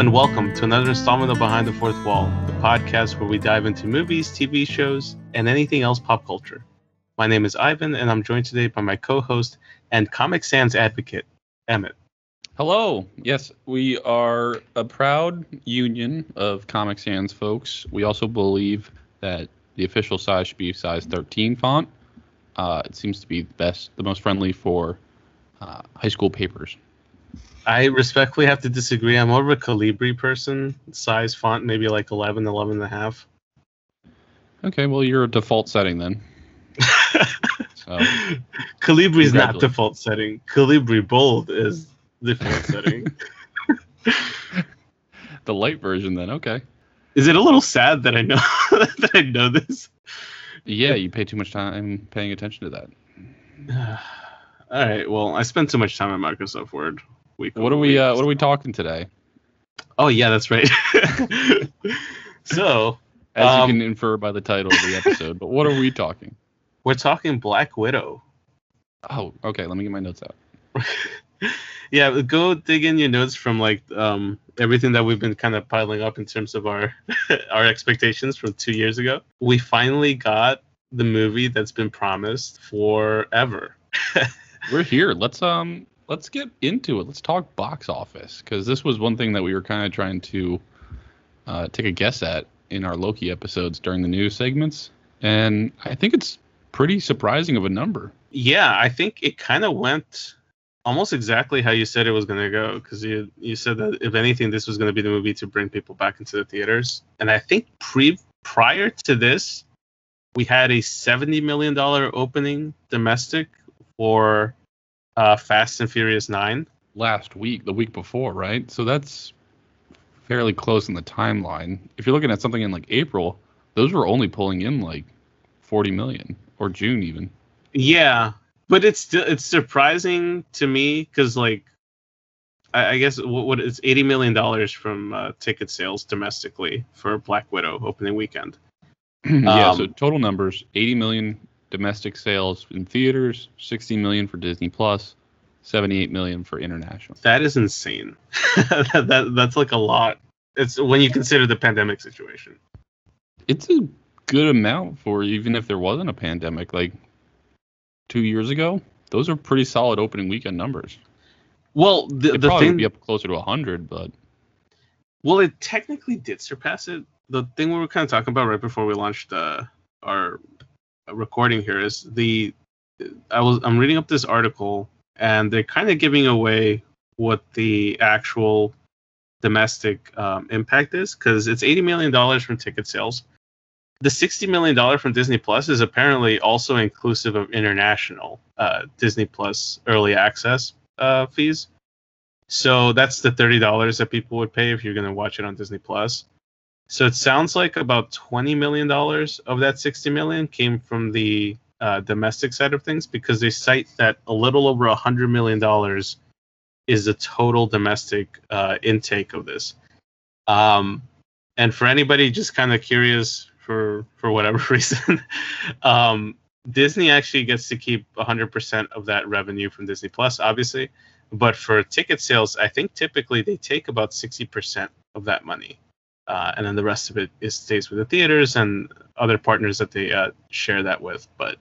and welcome to another installment of Behind the Fourth Wall, the podcast where we dive into movies, TV shows, and anything else pop culture. My name is Ivan, and I'm joined today by my co host and Comic Sans advocate, Emmett. Hello. Yes, we are a proud union of Comic Sans folks. We also believe that the official size should be size 13 font. Uh, it seems to be the best, the most friendly for uh, high school papers. I respectfully have to disagree. I'm more of a Calibri person. Size font maybe like 11, 11 and a half. Okay, well, you're a default setting then. so, Calibri is not default setting. Calibri bold is default setting. the light version then, okay. Is it a little sad that I know that I know this? Yeah, you pay too much time paying attention to that. All right. Well, I spent too much time on Microsoft Word. Week what are we? Uh, what are we talking today? Oh yeah, that's right. so, as um, you can infer by the title of the episode, but what are we talking? We're talking Black Widow. Oh, okay. Let me get my notes out. yeah, go dig in your notes from like um, everything that we've been kind of piling up in terms of our our expectations from two years ago. We finally got the movie that's been promised forever. We're here. Let's um let's get into it. Let's talk box office because this was one thing that we were kind of trying to uh, take a guess at in our Loki episodes during the news segments, and I think it's pretty surprising of a number. Yeah, I think it kind of went almost exactly how you said it was going to go because you you said that if anything this was going to be the movie to bring people back into the theaters and i think pre prior to this we had a 70 million dollar opening domestic for uh, fast and furious 9 last week the week before right? So that's fairly close in the timeline. If you're looking at something in like april those were only pulling in like 40 million or june even. Yeah but it's still it's surprising to me because like I, I, guess what, what it's eighty million dollars from uh, ticket sales domestically for Black Widow opening weekend. yeah, um, so total numbers: eighty million domestic sales in theaters, sixty million for Disney Plus, seventy-eight million for international. That is insane. that, that that's like a lot. It's when you consider the pandemic situation. It's a good amount for even if there wasn't a pandemic. Like two years ago, those are pretty solid opening weekend numbers. Well, the, it the probably thing be up closer to hundred, but well, it technically did surpass it. The thing we were kind of talking about right before we launched uh, our recording here is the I was I'm reading up this article and they're kind of giving away what the actual domestic um, impact is because it's 80 million dollars from ticket sales the sixty million dollar from Disney Plus is apparently also inclusive of international uh, Disney Plus early access uh, fees. So that's the thirty dollars that people would pay if you're going to watch it on Disney Plus. So it sounds like about twenty million dollars of that sixty million came from the uh, domestic side of things because they cite that a little over a hundred million dollars is the total domestic uh, intake of this. Um, and for anybody just kind of curious for for whatever reason. um, Disney actually gets to keep 100% of that revenue from Disney Plus, obviously. But for ticket sales, I think typically they take about 60% of that money. Uh, and then the rest of it is stays with the theaters and other partners that they uh, share that with. But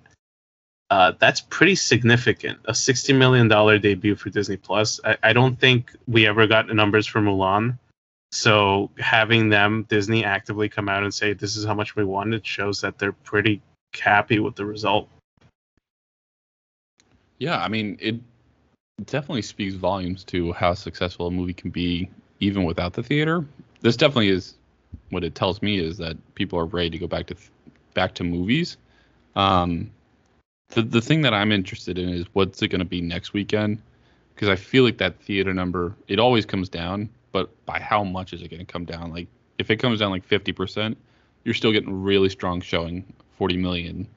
uh, that's pretty significant. A $60 million debut for Disney Plus. I, I don't think we ever got the numbers for Mulan. So having them Disney actively come out and say this is how much we want it shows that they're pretty happy with the result. Yeah, I mean it definitely speaks volumes to how successful a movie can be even without the theater. This definitely is what it tells me is that people are ready to go back to back to movies. Um, the the thing that I'm interested in is what's it going to be next weekend because I feel like that theater number it always comes down but by how much is it going to come down? Like if it comes down like 50%, you're still getting really strong showing 40 million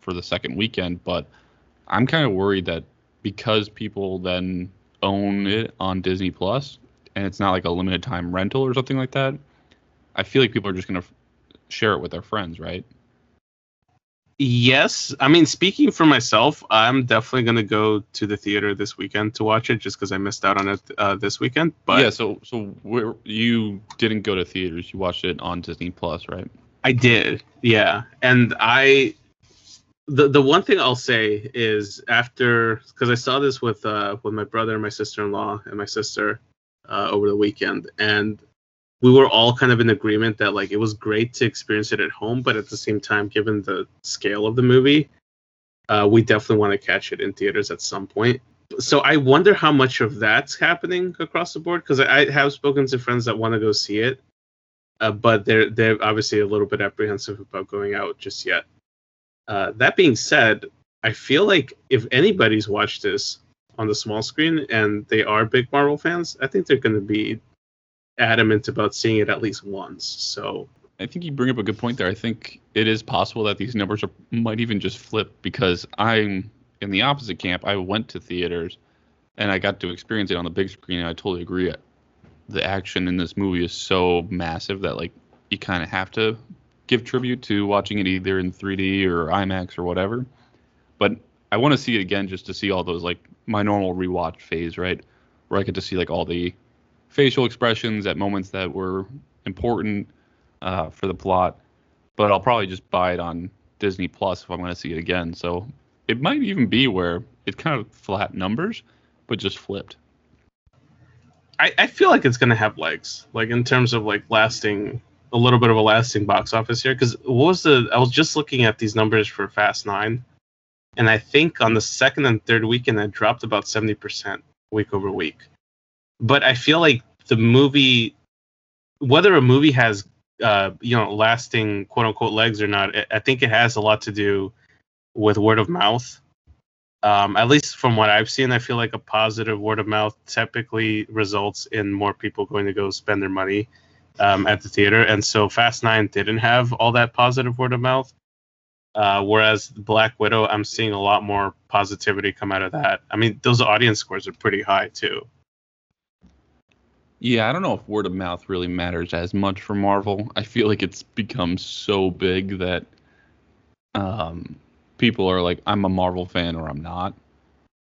for the second weekend, but I'm kind of worried that because people then own it on Disney Plus and it's not like a limited time rental or something like that, I feel like people are just going to share it with their friends, right? Yes, I mean speaking for myself, I'm definitely gonna go to the theater this weekend to watch it, just because I missed out on it uh, this weekend. But yeah, so so where you didn't go to theaters, you watched it on Disney Plus, right? I did, yeah. And I, the the one thing I'll say is after because I saw this with uh with my brother, my sister in law, and my sister uh, over the weekend, and we were all kind of in agreement that like it was great to experience it at home, but at the same time, given the scale of the movie, uh, we definitely want to catch it in theaters at some point. So I wonder how much of that's happening across the board because I, I have spoken to friends that want to go see it, uh, but they're they're obviously a little bit apprehensive about going out just yet. Uh, that being said, I feel like if anybody's watched this on the small screen and they are big Marvel fans, I think they're going to be adamant about seeing it at least once. So I think you bring up a good point there. I think it is possible that these numbers are, might even just flip because I'm in the opposite camp. I went to theaters and I got to experience it on the big screen, and I totally agree the action in this movie is so massive that like you kind of have to give tribute to watching it either in 3D or IMAX or whatever. But I want to see it again just to see all those like my normal rewatch phase, right? Where I get to see like all the facial expressions at moments that were important uh, for the plot. But I'll probably just buy it on Disney Plus if I'm going to see it again. So it might even be where it's kind of flat numbers, but just flipped. I, I feel like it's gonna have legs, like in terms of like lasting a little bit of a lasting box office here. Because what was the? I was just looking at these numbers for Fast Nine, and I think on the second and third weekend it dropped about seventy percent week over week. But I feel like the movie, whether a movie has uh, you know lasting quote unquote legs or not, I think it has a lot to do with word of mouth um, at least from what I've seen, I feel like a positive word of mouth typically results in more people going to go spend their money um, at the theater. And so Fast Nine didn't have all that positive word of mouth. Uh, whereas Black Widow, I'm seeing a lot more positivity come out of that. I mean, those audience scores are pretty high too. Yeah, I don't know if word of mouth really matters as much for Marvel. I feel like it's become so big that um, people are like, I'm a Marvel fan or I'm not,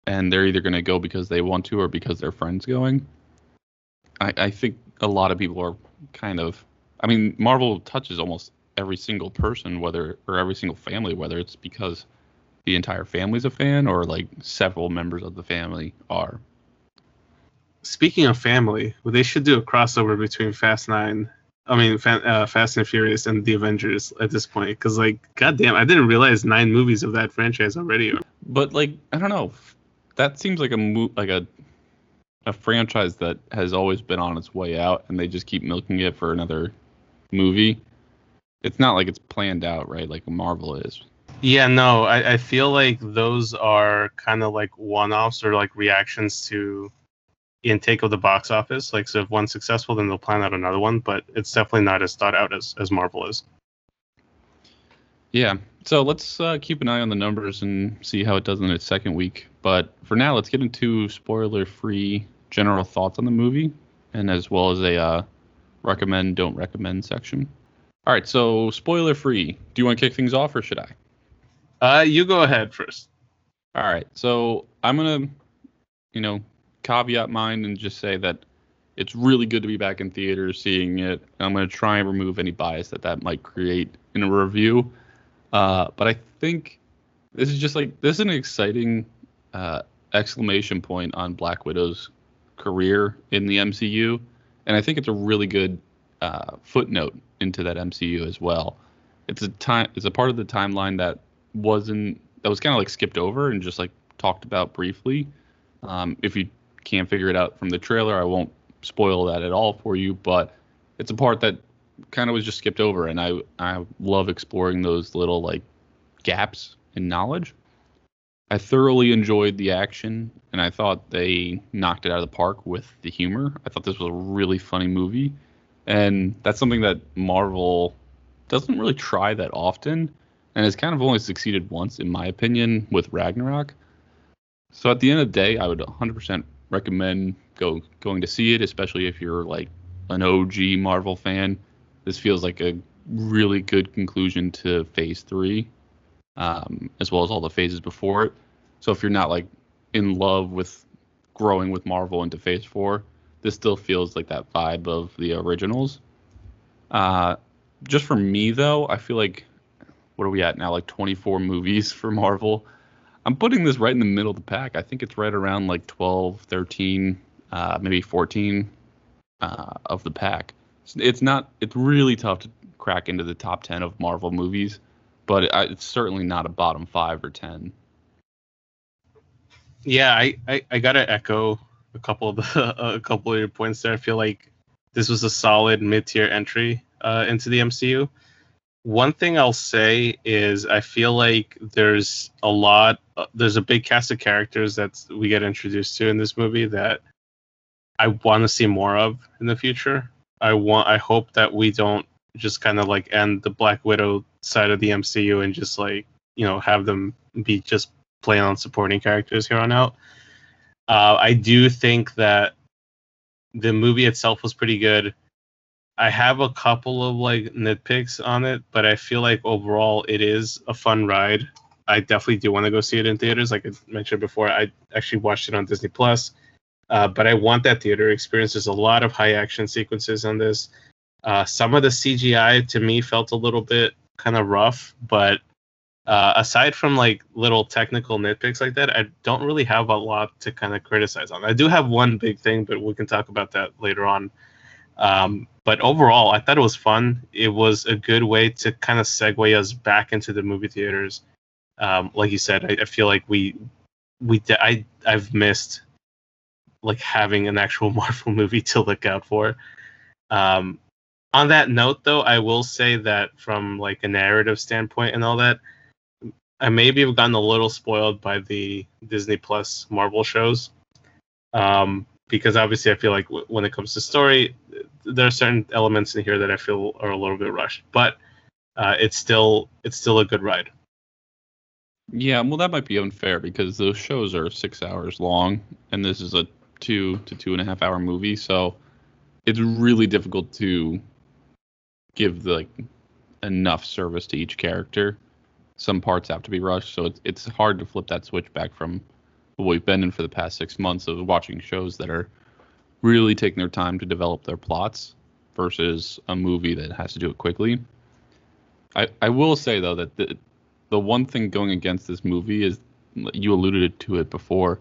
and they're either going to go because they want to or because their friends going. I, I think a lot of people are kind of, I mean, Marvel touches almost every single person, whether or every single family, whether it's because the entire family's a fan or like several members of the family are. Speaking of family, well, they should do a crossover between Fast Nine I mean, uh, Fast and Furious and the Avengers at this point, because like, goddamn, I didn't realize nine movies of that franchise already. But like, I don't know, that seems like a mo- like a a franchise that has always been on its way out, and they just keep milking it for another movie. It's not like it's planned out, right? Like Marvel is. Yeah, no, I, I feel like those are kind of like one-offs or like reactions to intake of the box office. Like, so if one's successful, then they'll plan out another one. But it's definitely not as thought out as as Marvel is. Yeah. So let's uh, keep an eye on the numbers and see how it does in its second week. But for now, let's get into spoiler-free general thoughts on the movie, and as well as a uh, recommend, don't recommend section. All right. So spoiler-free. Do you want to kick things off, or should I? Uh, you go ahead first. All right. So I'm gonna, you know, caveat mine and just say that it's really good to be back in theaters seeing it. I'm going to try and remove any bias that that might create in a review. Uh, but I think this is just like this is an exciting uh, exclamation point on Black Widow's career in the MCU, and I think it's a really good uh, footnote into that MCU as well. It's a time. It's a part of the timeline that wasn't that was kind of like skipped over and just like talked about briefly. Um, if you can't figure it out from the trailer. I won't spoil that at all for you, but it's a part that kind of was just skipped over, and I I love exploring those little like gaps in knowledge. I thoroughly enjoyed the action, and I thought they knocked it out of the park with the humor. I thought this was a really funny movie, and that's something that Marvel doesn't really try that often, and has kind of only succeeded once, in my opinion, with Ragnarok. So at the end of the day, I would 100% recommend go going to see it, especially if you're like an OG Marvel fan. This feels like a really good conclusion to Phase Three, um, as well as all the phases before it. So if you're not like in love with growing with Marvel into Phase Four, this still feels like that vibe of the originals. Uh, just for me though, I feel like what are we at now? Like 24 movies for Marvel. I'm putting this right in the middle of the pack. I think it's right around like 12, 13, uh, maybe 14 uh, of the pack. It's not. It's really tough to crack into the top 10 of Marvel movies, but it, it's certainly not a bottom five or 10. Yeah, I, I, I gotta echo a couple of the, a couple of your points there. I feel like this was a solid mid-tier entry uh, into the MCU. One thing I'll say is I feel like there's a lot, there's a big cast of characters that we get introduced to in this movie that I want to see more of in the future. I want, I hope that we don't just kind of like end the Black Widow side of the MCU and just like you know have them be just playing on supporting characters here on out. Uh, I do think that the movie itself was pretty good. I have a couple of like nitpicks on it, but I feel like overall it is a fun ride. I definitely do want to go see it in theaters. Like I mentioned before, I actually watched it on Disney Plus, uh, but I want that theater experience. There's a lot of high action sequences on this. Uh, some of the CGI to me felt a little bit kind of rough, but uh, aside from like little technical nitpicks like that, I don't really have a lot to kind of criticize on. I do have one big thing, but we can talk about that later on. Um, but overall, I thought it was fun. It was a good way to kind of segue us back into the movie theaters. Um, like you said, I, I, feel like we we I I've missed like having an actual Marvel movie to look out for. Um, on that note, though, I will say that from like a narrative standpoint and all that, I maybe have gotten a little spoiled by the Disney Plus Marvel shows. Um, because obviously I feel like w- when it comes to story, there are certain elements in here that I feel are a little bit rushed, but uh, it's still it's still a good ride. Yeah, well, that might be unfair because those shows are six hours long, and this is a two to two and a half hour movie, so it's really difficult to give the, like enough service to each character. Some parts have to be rushed, so it's it's hard to flip that switch back from what we've been in for the past six months of watching shows that are really taking their time to develop their plots versus a movie that has to do it quickly. I, I will say though that the the one thing going against this movie is you alluded to it before.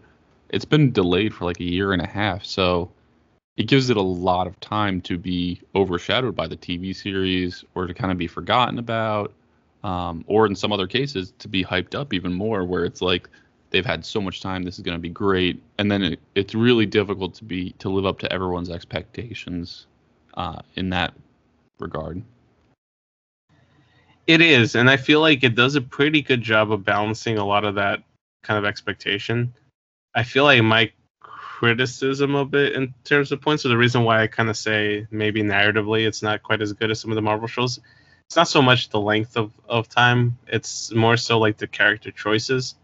It's been delayed for like a year and a half, so it gives it a lot of time to be overshadowed by the TV series or to kind of be forgotten about, um, or in some other cases to be hyped up even more, where it's like they've had so much time, this is going to be great, and then it, it's really difficult to be to live up to everyone's expectations uh, in that regard. It is, and I feel like it does a pretty good job of balancing a lot of that kind of expectation. I feel like my criticism of it in terms of points, so the reason why I kind of say maybe narratively it's not quite as good as some of the Marvel shows, it's not so much the length of, of time, it's more so like the character choices.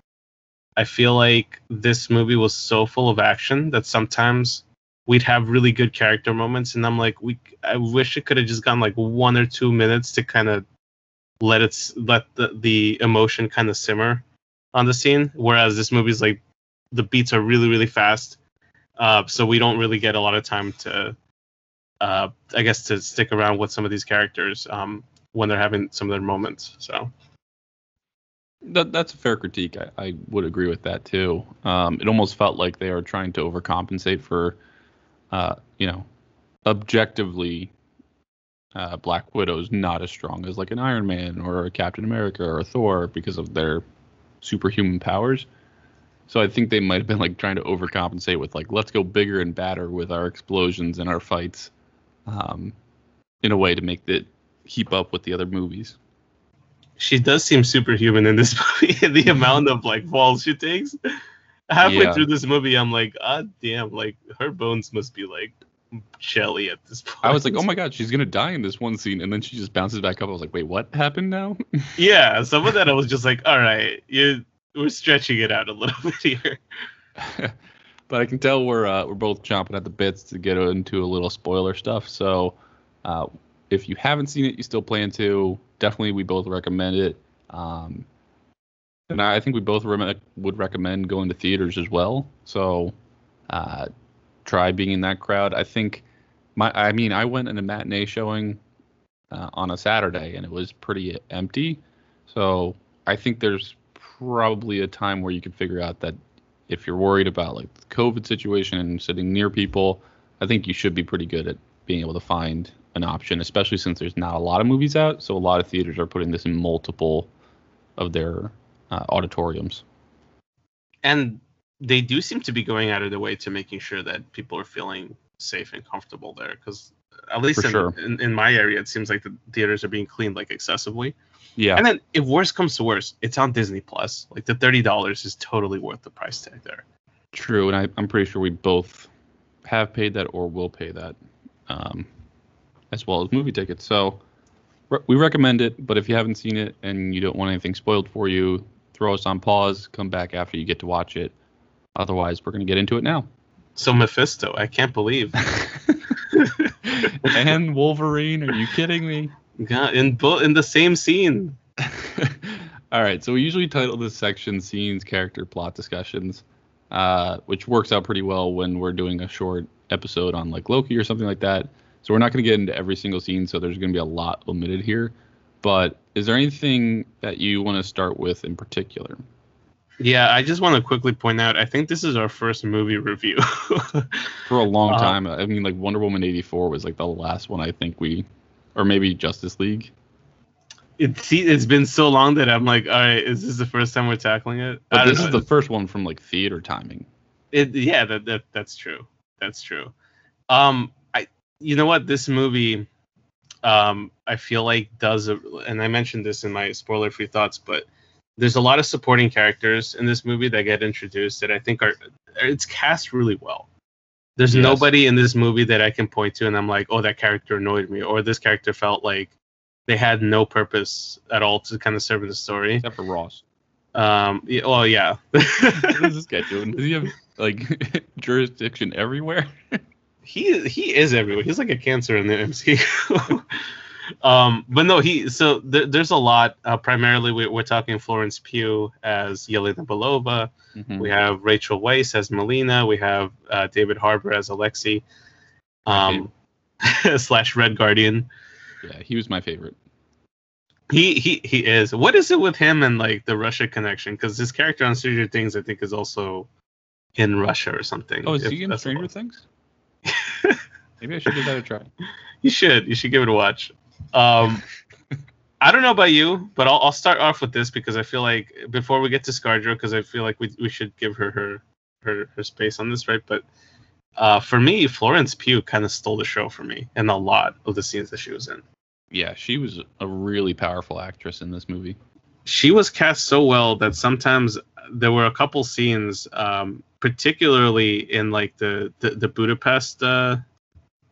I feel like this movie was so full of action that sometimes we'd have really good character moments, and I'm like, we I wish it could have just gone like one or two minutes to kind of let it let the, the emotion kind of simmer on the scene. Whereas this movie's like the beats are really really fast, uh, so we don't really get a lot of time to, uh, I guess, to stick around with some of these characters um, when they're having some of their moments. So. That, that's a fair critique. I, I would agree with that too. Um, it almost felt like they are trying to overcompensate for, uh, you know, objectively uh, Black Widow's not as strong as like an Iron Man or a Captain America or a Thor because of their superhuman powers. So I think they might have been like trying to overcompensate with like let's go bigger and badder with our explosions and our fights, um, in a way to make it keep up with the other movies. She does seem superhuman in this movie. the amount of like falls she takes. Halfway yeah. through this movie, I'm like, ah, damn! Like her bones must be like jelly at this point. I was like, oh my god, she's gonna die in this one scene, and then she just bounces back up. I was like, wait, what happened now? yeah, some of that I was just like, all right, you we're stretching it out a little bit here. but I can tell we're uh, we're both chomping at the bits to get into a little spoiler stuff. So uh, if you haven't seen it, you still plan to. Definitely, we both recommend it. Um, And I think we both re- would recommend going to theaters as well. So uh, try being in that crowd. I think my I mean I went in a matinee showing uh, on a Saturday and it was pretty empty. So I think there's probably a time where you can figure out that if you're worried about like the COVID situation and sitting near people, I think you should be pretty good at being able to find an option, especially since there's not a lot of movies out. So a lot of theaters are putting this in multiple of their uh, auditoriums. And they do seem to be going out of their way to making sure that people are feeling safe and comfortable there. Because at least in, sure. in, in my area, it seems like the theaters are being cleaned like excessively. Yeah. And then if worse comes to worse, it's on Disney Plus. Like the thirty dollars is totally worth the price tag there. True, and I, I'm pretty sure we both have paid that or will pay that, um, as well as movie tickets. So re- we recommend it, but if you haven't seen it and you don't want anything spoiled for you, throw us on pause. Come back after you get to watch it. Otherwise, we're gonna get into it now. So Mephisto, I can't believe. and Wolverine, are you kidding me? God, in both in the same scene. All right, so we usually title this section "Scenes, Character, Plot Discussions," uh, which works out pretty well when we're doing a short episode on like Loki or something like that. So we're not going to get into every single scene, so there's going to be a lot omitted here. But is there anything that you want to start with in particular? Yeah, I just want to quickly point out. I think this is our first movie review. For a long Uh, time, I mean, like Wonder Woman '84 was like the last one I think we, or maybe Justice League. it's it's been so long that I'm like, all right, is this the first time we're tackling it? But this know. is the first one from like theater timing. It, yeah, that, that that's true. That's true. Um, you know what this movie, um, I feel like does a, and I mentioned this in my spoiler-free thoughts, but there's a lot of supporting characters in this movie that get introduced that I think are it's cast really well. There's Yes. nobody in this movie that I can point to and I'm like, oh, that character annoyed me, or this character felt like they had no purpose at all to kind of serve the story. Except for Ross. Um, yeah, well, yeah. what is this guy doing? Does he have like jurisdiction everywhere? he he is everywhere. He's like a cancer in the MCU. um, but no, he so there, there's a lot. Uh, primarily, we, we're talking Florence Pugh as Yelena Belova. Mhm. We have Rachel Weisz as Melina. We have uh, David Harbour as Alexei. Um, slash Red Guardian. Yeah, he was my favorite. He he he is. What is it with him and like the Russia connection? Because his character on Stranger Things, I think, is also in Russia or something. Oh, is he in Stranger Things? Maybe I should give that a try. You should. You should give it a watch. Um, I don't know about you, but I'll, I'll start off with this because I feel like before we get to ScarJo, because I feel like we we should give her her her, her space on this, right? But uh, for me, Florence Pugh kind of stole the show for me in a lot of the scenes that she was in. Yeah, she was a really powerful actress in this movie. She was cast so well that sometimes there were a couple scenes, um, particularly in like the the, the Budapest. Uh,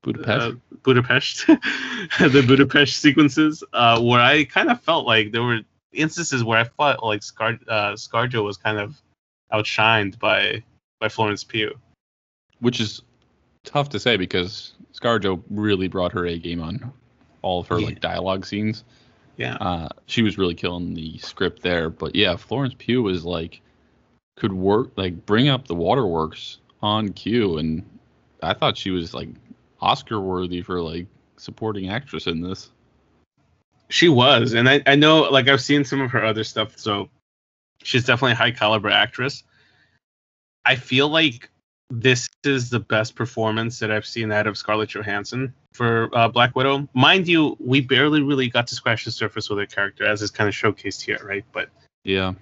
Budapest. uh, Budapest, the Budapest sequences, uh, where I kind of felt like there were instances where I felt like Scar uh, ScarJo was kind of outshined by by Florence Pugh. which is tough to say because ScarJo really brought her A game on all of her Yeah. like dialogue scenes. Yeah, Uh, she was really killing the script there. But yeah, Florence Pugh was like could work like bring up the waterworks on cue, and I thought she was like Oscar worthy for like supporting actress in this. she was, and I I know like I've seen some of her other stuff, so she's definitely a high caliber actress. I feel like this is the best performance that I've seen out of Scarlett Johansson for uh, Black Widow. Mind you, we barely really got to scratch the surface with her character, as is kind of showcased here, right? But Yeah,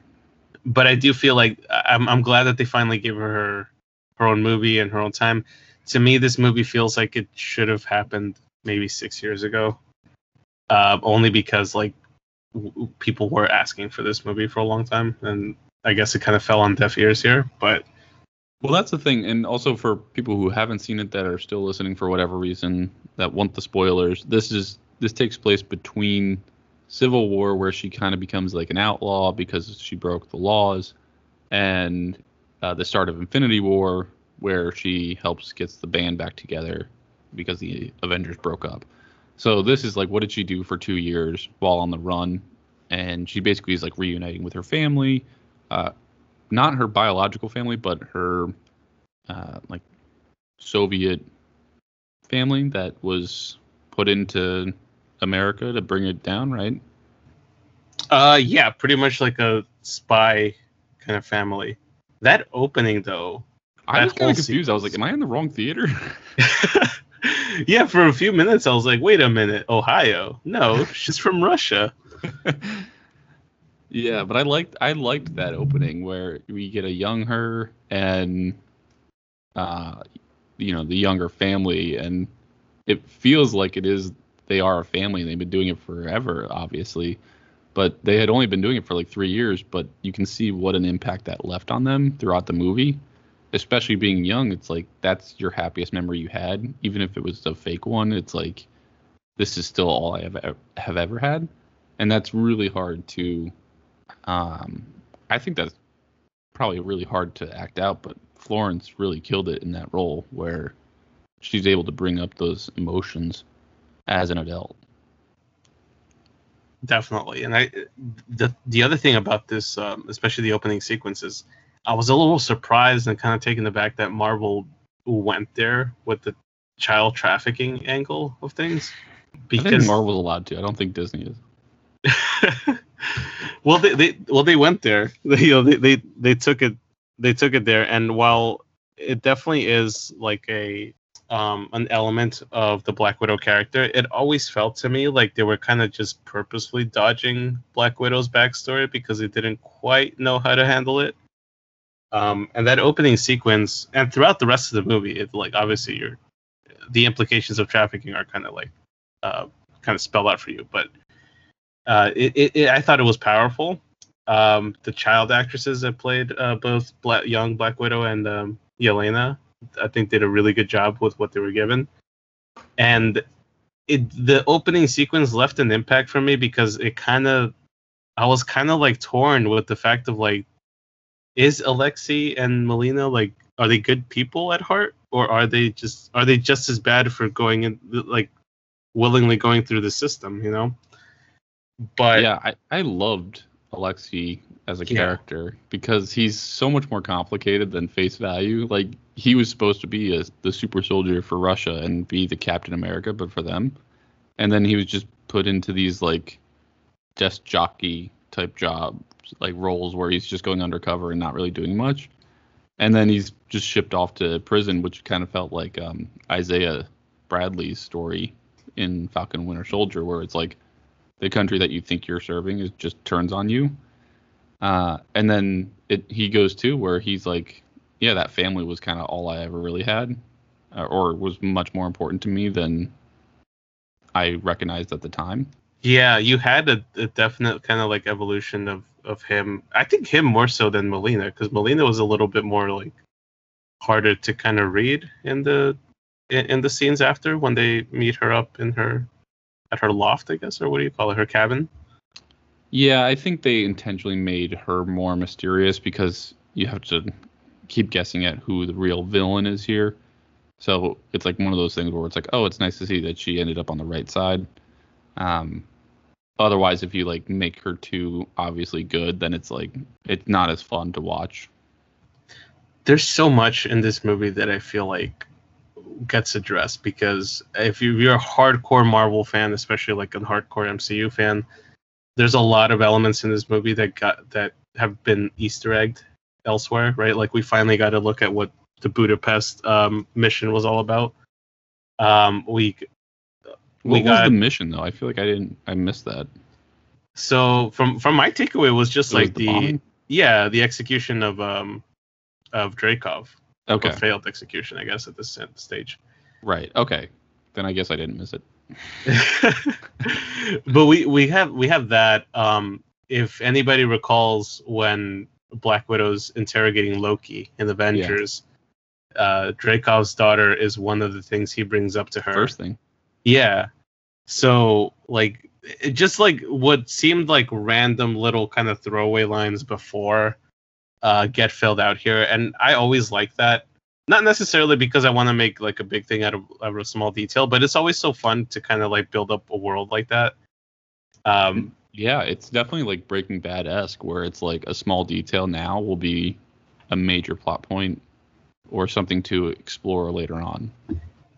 but I do feel like I'm I'm glad that they finally gave her her, own movie and her own time. To me, this movie feels like it should have happened maybe six years ago, uh, only because like w- people were asking for this movie for a long time, and I guess it kind of fell on deaf ears here. But Well, that's the thing, and also for people who haven't seen it that are still listening for whatever reason that want the spoilers, this is this takes place between Civil War, where she kind of becomes like an outlaw because she broke the laws, and uh, the start of Infinity War, where she helps gets the band back together because the Avengers broke up. So this is like, what did she do for two years while on the run? And she basically is like reuniting with her family uh, not her biological family, but her uh, like Soviet family that was put into America to bring it down, right? Uh, yeah, pretty much like a spy kind of family. That opening though, I was kind of confused. I was like, "Am I in the wrong theater?" yeah, for a few minutes I was like, wait a minute, Ohio? No, she's from Russia. yeah, but I liked I liked that opening where we get a young her and uh you know the younger family and it feels like it is they are a family and they've been doing it forever obviously but they had only been doing it for like 3 years but you can see what an impact that left on them throughout the movie. Especially being young it's like that's your happiest memory you had. Even if it was a fake one it's like this is still all I have ever have ever had. And that's really hard to um i think that's probably really hard to act out but florence really killed it in that role where she's able to bring up those emotions as an adult. Definitely, and I the the other thing about this, um, especially the opening sequences, I was a little surprised and kind of taken aback that Marvel went there with the child trafficking angle of things. Because marvel's allowed to. I don't think disney is. Well, they, they well they went there. They, you know, they, they they took it they took it there, and while it definitely is like a um an element of the Black Widow character, it always felt to me like they were kind of just purposefully dodging Black Widow's backstory because they didn't quite know how to handle it. Um, and that opening sequence, and throughout the rest of the movie, it like obviously you're the implications of trafficking are kind of like uh, kind of spelled out for you, but uh, it, it, it, I thought it was powerful. Um, the child actresses that played uh, both Black, young Black Widow and um, Yelena, I think did a really good job with what they were given. And it the opening sequence left an impact for me because it kind of I was kind of like torn with the fact of like is Alexei and Melina like are they good people at heart or are they just are they just as bad for going in like willingly going through the system, you know? But yeah, I, I loved Alexei as a Yeah. character because he's so much more complicated than face value. Like he was supposed to be a, the super soldier for Russia and be the Captain America, but for them, and then he was just put into these like desk jockey type jobs, like roles where he's just going undercover and not really doing much. And then he's just shipped off to prison, which kind of felt like um, Isaiah Bradley's story in Falcon Winter Soldier, where it's like the country that you think you're serving is just turns on you. Uh, and then it he goes to where he's like, yeah, that family was kind of all I ever really had, uh, or was much more important to me than I recognized at the time. Yeah, you had a, a definite kind of like evolution of of him. I think him more so than Melina because Melina was a little bit more like harder to kind of read in the in, in the scenes after when they meet her up in her at her loft, I guess, or what do you call it, her cabin? Yeah, I think they intentionally made her more mysterious because you have to keep guessing at who the real villain is here. So it's like one of those things where it's like, oh, it's nice to see that she ended up on the right side. Um, otherwise, if you like make her too obviously good, then it's like it's not as fun to watch. There's so much in this movie that I feel like gets addressed because if you- if you're a hardcore Marvel fan, especially like a hardcore MCU fan, there's a lot of elements in this movie that got that have been Easter egged elsewhere, right? Like we finally got to look at what the Budapest um, mission was all about. Um, we we What was got the mission though? I feel like I didn't. I missed that. so from from my takeaway was just It was like the, yeah the execution of um of Dreykov, Okay. failed execution, I guess at this stage. Right. Okay. Then I guess I didn't miss it. but we we have we have that. Um, if anybody recalls when Black Widow's interrogating Loki in Avengers, uh, Dreykov's daughter is one of the things he brings up to her. First thing. Yeah. So like it just like what seemed like random little kind of throwaway lines before uh get filled out here and I always like that. Not necessarily because I want to make like a big thing out of, out of a small detail, but it's always so fun to kind of like build up a world like that. Um Yeah, it's definitely like Breaking Bad esque, where it's like a small detail now will be a major plot point or something to explore later on.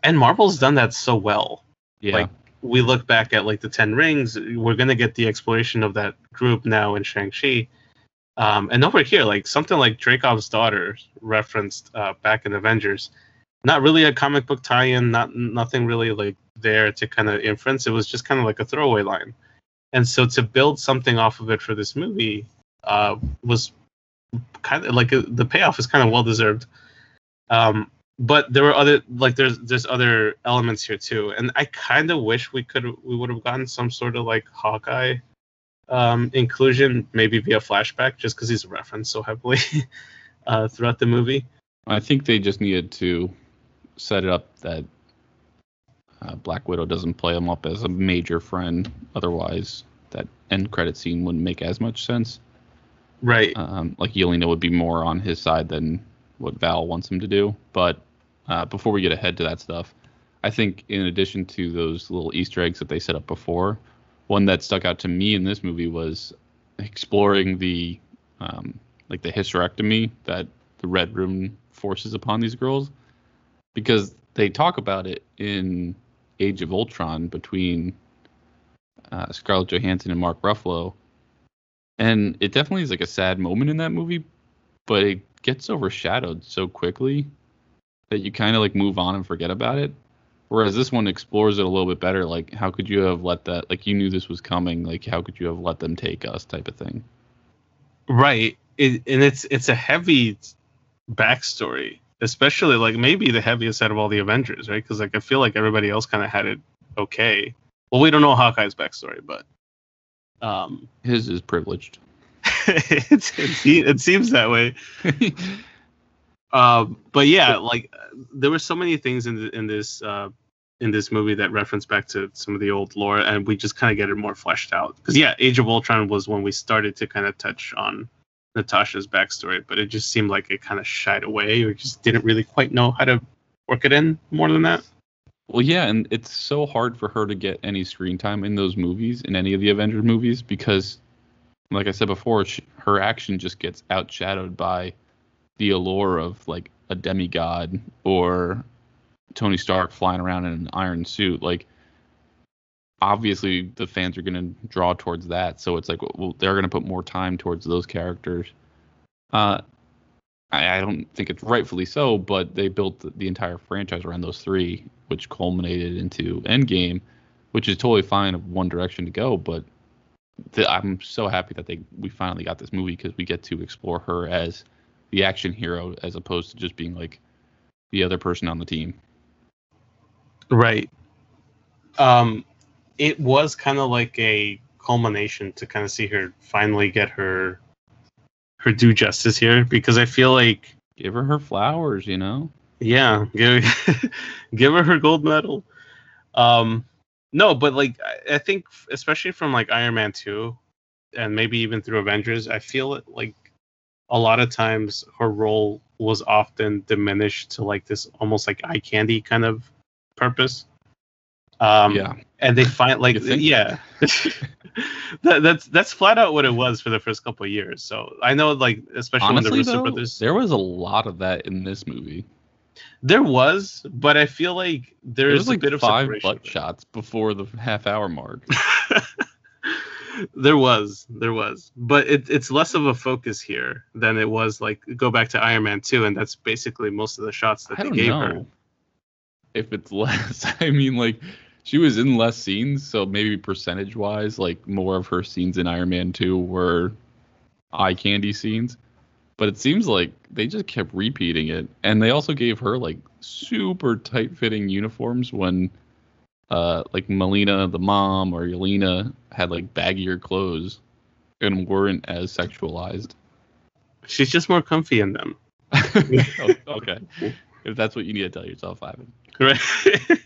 And Marvel's done that so well. Yeah. Like we look back at like the Ten Rings, we're gonna get the exploration of that group now in Shang Chi. Um, and over here, like something like Dreykov's daughter referenced uh, back in Avengers, not really a comic book tie-in, not nothing really like there to kind of inference. It was just kind of like a throwaway line. And so to build something off of it for this movie uh, was kind of like the payoff is kind of well deserved. Um, but there were other like there's there's other elements here too, and I kind of wish we could we would have gotten some sort of like Hawkeye um, inclusion, maybe via flashback, just because he's referenced so heavily uh, throughout the movie. I think they just needed to set it up that uh, Black Widow doesn't play him up as a major friend. Otherwise, that end credit scene wouldn't make as much sense. Right. Um, like Yelena would be more on his side than what Val wants him to do. But uh, before we get ahead to that stuff, I think in addition to those little Easter eggs that they set up before, one that stuck out to me in this movie was exploring the um, like the hysterectomy that the Red Room forces upon these girls, because they talk about it in Age of Ultron between uh, Scarlett Johansson and Mark Ruffalo, and it definitely is like a sad moment in that movie, but it gets overshadowed so quickly that you kind of like move on and forget about it. Whereas this one explores it a little bit better. Like, how could you have let that? Like, you knew this was coming. Like, how could you have let them take us? Type of thing. Right. It, and it's it's a heavy backstory, especially like maybe the heaviest out of all the Avengers, right? Because like I feel like everybody else kind of had it okay. Well, we don't know Hawkeye's backstory, but um, his is privileged. it, it seems that way. um, but yeah, like there were so many things in the, in this uh, in this movie that reference back to some of the old lore, and we just kind of get it more fleshed out. Because yeah, Age of Ultron was when we started to kind of touch on Natasha's backstory, but it just seemed like it kind of shied away, or just didn't really quite know how to work it in more than that. Well, yeah, and it's so hard for her to get any screen time in those movies, in any of the Avengers movies, because, like I said before, she, her action just gets outshadowed by the allure of like a demigod or Tony Stark flying around in an iron suit. Like, obviously, the fans are going to draw towards that, so it's like, well, they're going to put more time towards those characters. Uh, I, I don't think it's rightfully so, but they built the, the entire franchise around those three, which culminated into Endgame, which is totally fine of one direction to go. But the, I'm so happy that they we finally got this movie because we get to explore her as the action hero as opposed to just being like the other person on the team. Right. Um, it was kind of like a culmination to kind of see her finally get her her due justice here because I feel like give her her flowers, you know. Yeah, give give her her gold medal. Um, no, but like I, I think especially from like Iron Man two, and maybe even through Avengers, I feel it like a lot of times her role was often diminished to like this almost like eye candy kind of purpose. Um, yeah, and they find like yeah, that, that's that's flat out what it was for the first couple of years. So I know like especially Honestly, when the Russo though, brothers, there was a lot of that in this movie. There was, but I feel like there's was like a bit of five butt shots before the half hour mark. there was, there was, but it, it's less of a focus here than it was like go back to Iron Man two, and that's basically most of the shots that I they gave know. her. If it's less, I mean, like she was in less scenes, so maybe percentage wise, like more of her scenes in Iron Man 2 were eye candy scenes. But it seems like they just kept repeating it. And they also gave her like super tight fitting uniforms when uh like Melina, the mom, or Yelena had like baggier clothes and weren't as sexualized. She's just more comfy in them. oh, okay. If that's what you need to tell yourself, Ivan. Right.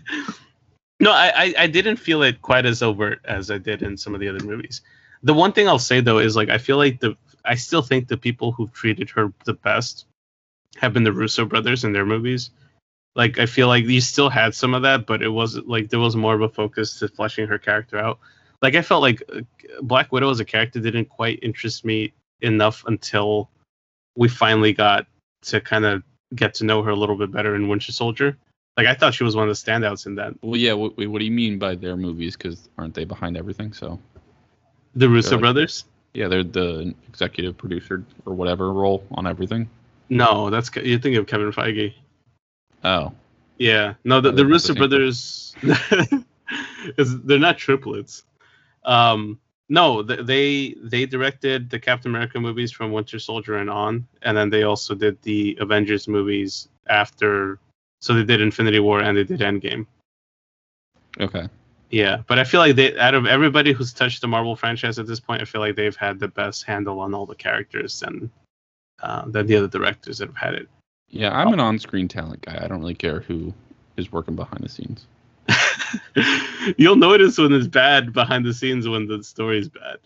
No, I, I, didn't feel it quite as overt as I did in some of the other movies. The one thing I'll say though is like I feel like the I still think the people who've treated her the best have been the Russo brothers in their movies. Like I feel like you still had some of that, but it wasn't like there was more of a focus to fleshing her character out. like I felt like uh, Black Widow as a character didn't quite interest me enough until we finally got to kind of get to know her a little bit better in Winter Soldier. Like I thought she was one of the standouts in that. Well, yeah. What, what do you mean by their movies? Because aren't they behind everything? So The Russo like- brothers? yeah, they're the executive producer or whatever role on everything. No, that's you're thinking of Kevin Feige. Oh, Yeah, no, the, the Russo the brothers, is they're not triplets. Um, no, they they directed the Captain America movies from Winter Soldier and on, and then they also did the Avengers movies after. So they did Infinity War and they did Endgame. okay. Yeah, but I feel like they out of everybody who's touched the Marvel franchise at this point, I feel like they've had the best handle on all the characters and uh, than the other directors that have had it. Yeah, I'm an on-screen talent guy. I don't really care who is working behind the scenes. You'll notice when it's bad behind the scenes when the story's bad.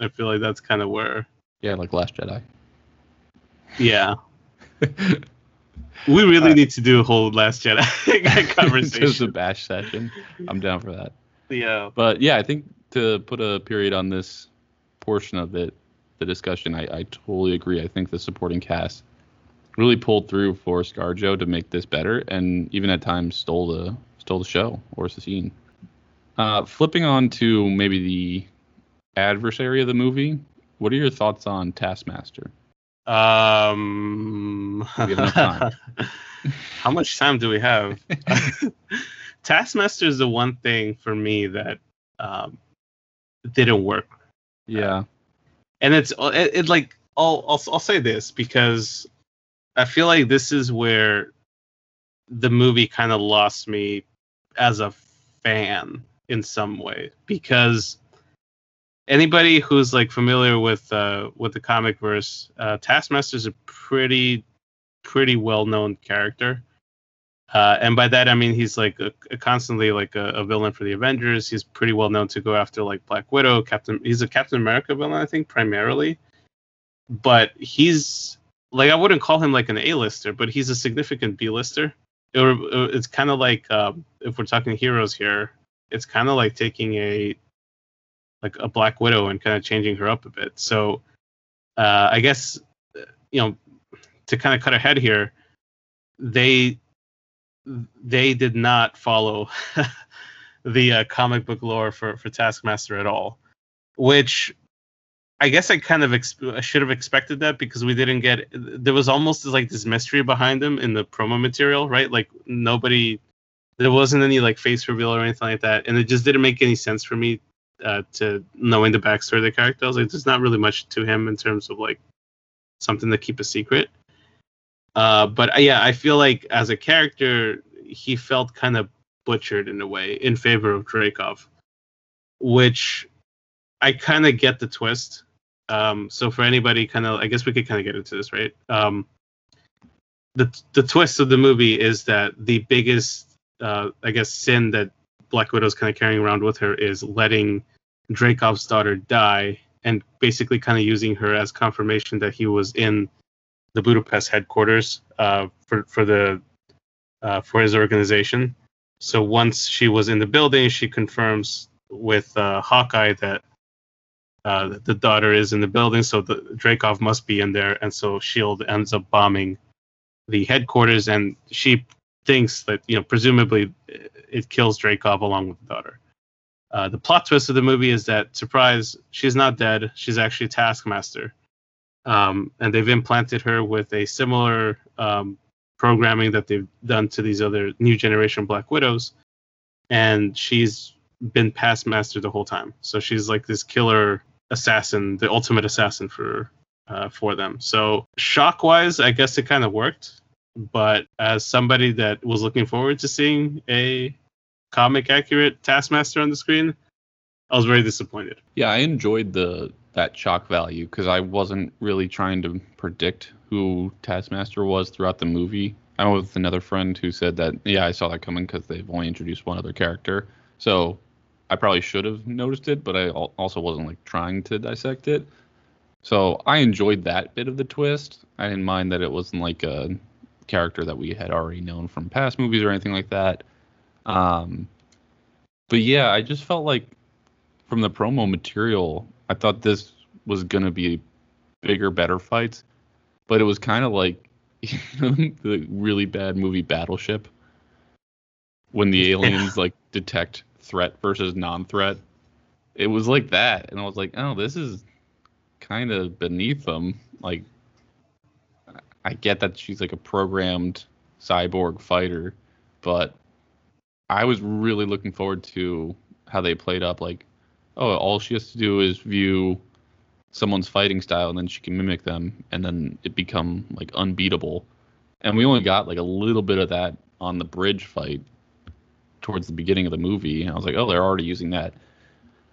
I feel like that's kind of where, Yeah, like Last Jedi. yeah. We really Uh, need to do a whole Last Jedi conversation. Just a bash session. I'm down for that. yeah. But yeah, I think to put a period on this portion of it, the discussion, I, I totally agree. I think the supporting cast really pulled through for ScarJo to make this better, and even at times stole the stole the show or the scene. Uh, flipping on to maybe the adversary of the movie, what are your thoughts on Taskmaster? Um. We have enough time. how much time do we have? Taskmaster is the one thing for me that um, didn't work Yeah, and it's it, it like I'll, I'll I'll say this because I feel like this is where the movie kind of lost me as a fan in some way because anybody who's like familiar with uh with the comic verse uh taskmaster is a pretty pretty well known character. Uh and by that i mean he's like a, a constantly like a, a villain for the avengers. He's pretty well known to go after like black widow captain he's a captain america villain i think primarily. But he's like i wouldn't call him like an a-lister but he's a significant b-lister or it's kind of like um, if we're talking heroes here it's kind of like taking a like a black widow and kind of changing her up a bit. So uh i guess uh, you know to kind of cut ahead here they they did not follow the uh, comic book lore for for taskmaster at all which I guess I kind of ex- I should have expected that because we didn't get there was almost like this mystery behind him in the promo material, right? Like nobody there wasn't any like face reveal or anything like that, and it just didn't make any sense for me uh, to knowing the backstory of the character. I was like, there's not really much to him in terms of like something to keep a secret. Uh, but uh, yeah, I feel like as a character, he felt kind of butchered in a way in favor of Dreykov, which I kind of get the twist. Um, so for anybody, kind of, I guess we could kind of get into this, right? Um, the the twist of the movie is that the biggest, uh, I guess, sin that Black Widow's kind of carrying around with her is letting Dreykov's daughter die, and basically kind of using her as confirmation that he was in the Budapest headquarters uh, for for the uh, for his organization. So once she was in the building, she confirms with uh, Hawkeye that uh, the daughter is in the building, so the Dreykov must be in there, and so Shield ends up bombing the headquarters, and she thinks that you know presumably it kills Dreykov along with the daughter. Uh, the plot twist of the movie is that surprise, she's not dead. She's actually Taskmaster, um, and they've implanted her with a similar um, programming that they've done to these other new generation Black Widows, and she's been Taskmaster the whole time. So she's like this killer assassin, the ultimate assassin for uh, for them. So shock wise, I guess it kind of worked. But as somebody that was looking forward to seeing a comic accurate Taskmaster on the screen, I was very disappointed. Yeah, I enjoyed the that shock value because I wasn't really trying to predict who Taskmaster was throughout the movie. I'm with another friend who said that yeah, I saw that coming because they've only introduced one other character. So I probably should have noticed it, but I also wasn't like trying to dissect it. So I enjoyed that bit of the twist. I didn't mind that it wasn't like a character that we had already known from past movies or anything like that. Um, but yeah, I just felt like from the promo material, I thought this was gonna be bigger, better fights, but it was kind of like the really bad movie Battleship when the aliens like detect threat versus non-threat. It was like that, and I was like, oh, this is kind of beneath them. Like, I get that she's like a programmed cyborg fighter, but I was really looking forward to how they played up. Like, oh, all she has to do is view someone's fighting style, and then she can mimic them, and then it become like unbeatable. And we only got like a little bit of that on the bridge fight towards the beginning of the movie. I was like, oh, they're already using that.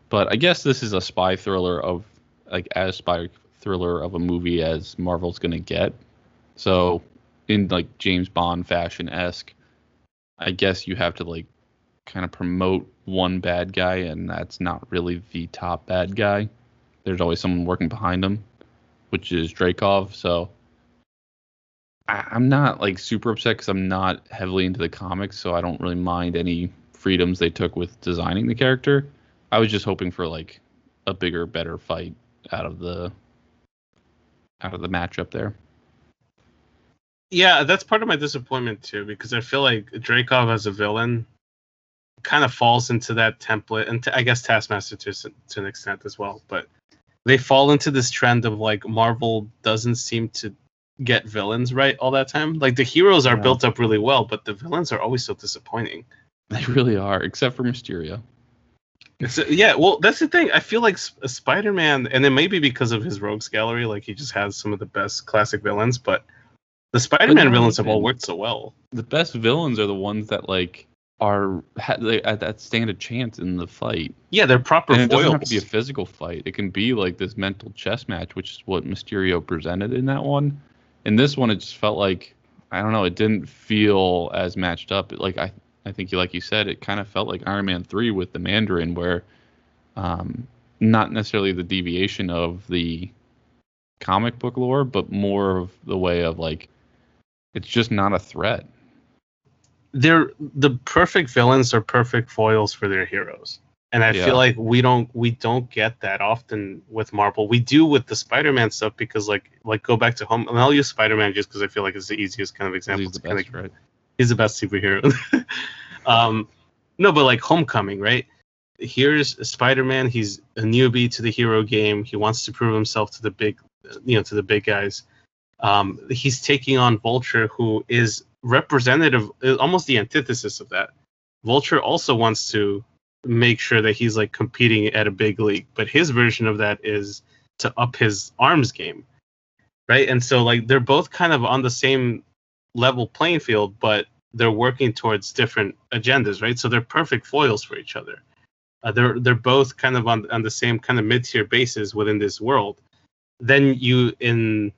But I guess this is a spy thriller of like as spy thriller of a movie as Marvel's gonna get. So in like James Bond fashion esque, I guess you have to like kind of promote one bad guy, and that's not really the top bad guy. There's always someone working behind him, which is Dreykov. So I'm not like super upset because I'm not heavily into the comics, so I don't really mind any freedoms they took with designing the character. I was just hoping for like a bigger, better fight out of the out of the matchup there. Yeah, that's part of my disappointment too, because I feel like Dreykov as a villain kind of falls into that template, and t- I guess Taskmaster to to an extent as well. But they fall into this trend of like Marvel doesn't seem to get villains right all that time. Like the heroes are Yeah. built up really well, but the villains are always so disappointing. They really are, except for Mysterio. It's, yeah, well, that's the thing. I feel like Sp- Spider-Man, and it may be because of his rogues gallery, like he just has some of the best classic villains. But the Spider-Man villains have all worked so well. The best villains are the ones that like are ha- they, uh, that stand a chance in the fight. Yeah, they're proper and it doesn't have to be a physical fight. It can be like this mental chess match, which is what Mysterio presented in that one. In this one, it just felt like I don't know. It didn't feel as matched up. Like I, I think you like you said, it kind of felt like Iron Man three with the Mandarin, where um, not necessarily the deviation of the comic book lore, but more of the way of like it's just not a threat. they're the perfect villains are perfect foils for their heroes and i Yeah. feel like we don't we don't get that often with marvel. We do with the spider-man stuff because like like go back to home and i'll use spider-man just because i feel like it's the easiest kind of example He's the best, right? he's the best superhero. Um no but like homecoming right? Here's spider-man. He's a newbie to the hero game. He wants to prove himself to the big you know to the big guys. Um he's taking on vulture who is representative uh, almost the antithesis of that. Vulture also wants to make sure that he's like competing at a big league but his version of that is to up his arms game right? And so like they're both kind of on the same level playing field but they're working towards different agendas right? So they're perfect foils for each other. Uh, they're they're both kind of on on the same kind of mid-tier basis within this world. Then you in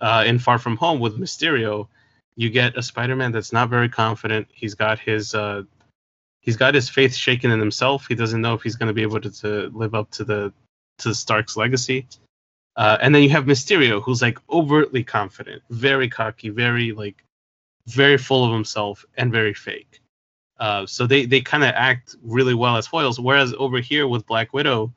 uh, in far from home with mysterio you get a spider-man that's not very confident. He's got his uh he's got his faith shaken in himself. He doesn't know if he's going to be able to, to live up to the to stark's legacy. Uh, and then you have mysterio who's like overtly confident very cocky very like very full of himself and very fake. Uh, so they they kind of act really well as foils whereas over here with black widow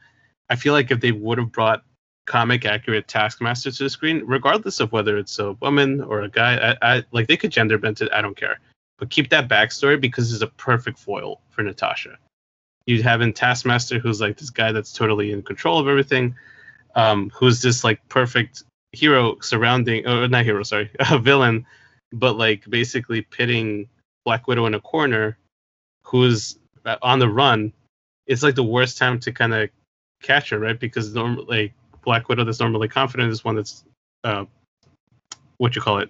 i feel like if they would have brought comic accurate taskmaster to the screen regardless of whether it's a woman or a guy i, I like they could gender bend it i don't care but keep that backstory because it's a perfect foil for natasha. You have in taskmaster who's like this guy that's totally in control of everything um, who's this like perfect hero surrounding or not hero sorry a villain but like basically pitting black widow in a corner who's uh, on the run. It's like the worst time to kind of catch her right? Because normally like black widow that's normally confident is one that's uh what you call it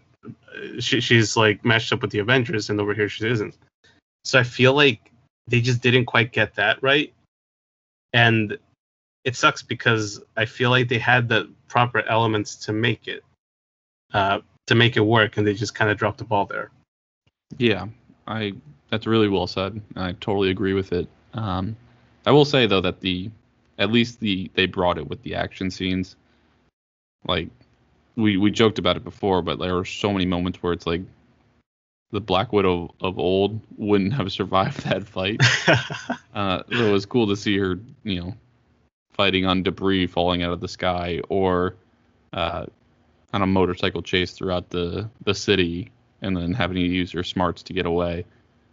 she, she's like matched up with the avengers and over here she isn't so i feel like they just didn't quite get that right and it sucks because i feel like they had the proper elements to make it uh to make it work and they just kind of dropped the ball there Yeah, I that's really well said. I totally agree with it. Um, I will say though that the at least the they brought it with the action scenes. Like we we joked about it before, but there were so many moments where it's like the Black Widow of old wouldn't have survived that fight. uh, it was cool to see her, you know, fighting on debris falling out of the sky or uh, on a motorcycle chase throughout the the city, and then having to use her smarts to get away.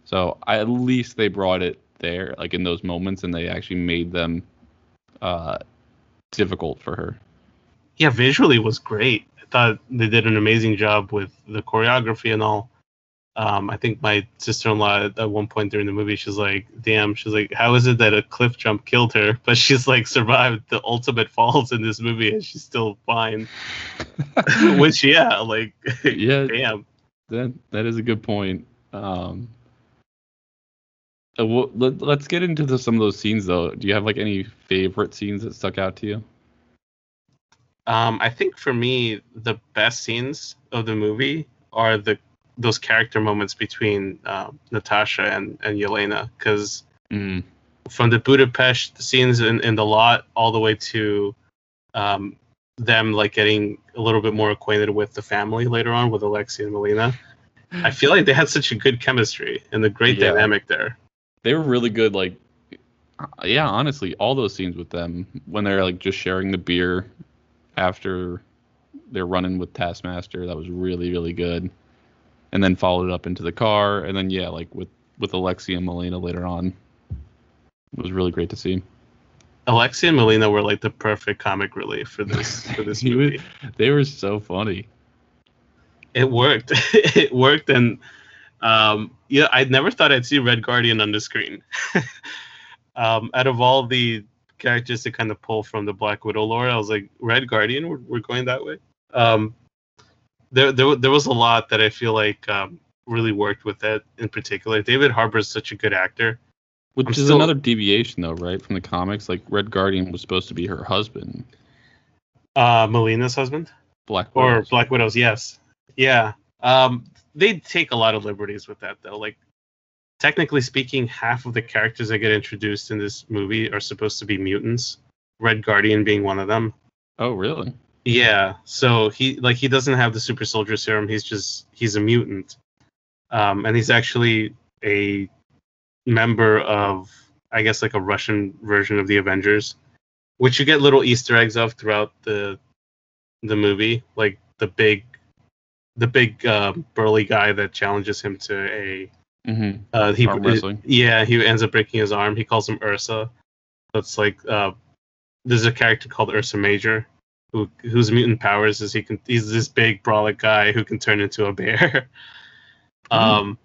So I, at least they brought it there, like in those moments, and they actually made them uh, difficult for her. Yeah, visually was great. Thought they did an amazing job with the choreography and all. Um, I think my sister-in-law at one point during the movie, she's like, "Damn," she's like, "How is it that a cliff jump killed her, but she's like survived the ultimate falls in this movie and she's still fine?" Which, yeah, like, yeah, damn. That that is a good point. Um, uh, well, let, us get into the, some of those scenes though. Do you have like any favorite scenes that stuck out to you? Um, I think for me, the best scenes of the movie are the those character moments between uh, Natasha and and Yelena, because mm. from the Budapest scenes in, in the lot all the way to um, them like getting a little bit more acquainted with the family later on with Alexei and Melina. I feel like they had such a good chemistry and the great yeah. dynamic there. They were really good. Like, uh, yeah, honestly, all those scenes with them when they're like just sharing the beer after they're running with Taskmaster, that was really really good. And then followed it up into the car, and then yeah, like with with Alexei and Melina later on, it was really great to see. Alexei and Melina were like the perfect comic relief for this for this movie. they were so funny. It worked. it worked, and um, yeah, I never thought I'd see Red Guardian on the screen. um, out of all the characters to kind of pull from the Black Widow lore, I was like, Red Guardian, we're, we're going that way. Um, there, there, there was a lot that I feel like um, really worked with that in particular. David Harbour is such a good actor. Which I'm is still... another deviation, though, right, from the comics. Like Red Guardian was supposed to be her husband. Uh, Melina's husband. Black Widows. or Black Widows. Yes, yeah. Um, they take a lot of liberties with that, though. Like, technically speaking, half of the characters that get introduced in this movie are supposed to be mutants. Red Guardian being one of them. Oh, really? Yeah. So he like he doesn't have the super soldier serum. He's just he's a mutant. Um, and he's actually a member of I guess like a Russian version of the Avengers, which you get little Easter eggs of throughout the the movie, like the big the big uh, burly guy that challenges him to a mm-hmm. uh, he yeah he ends up breaking his arm. He calls him Ursa. That's like uh, there's a character called Ursa Major, who whose mutant powers is he can he's this big brolic guy who can turn into a bear. mm. Um,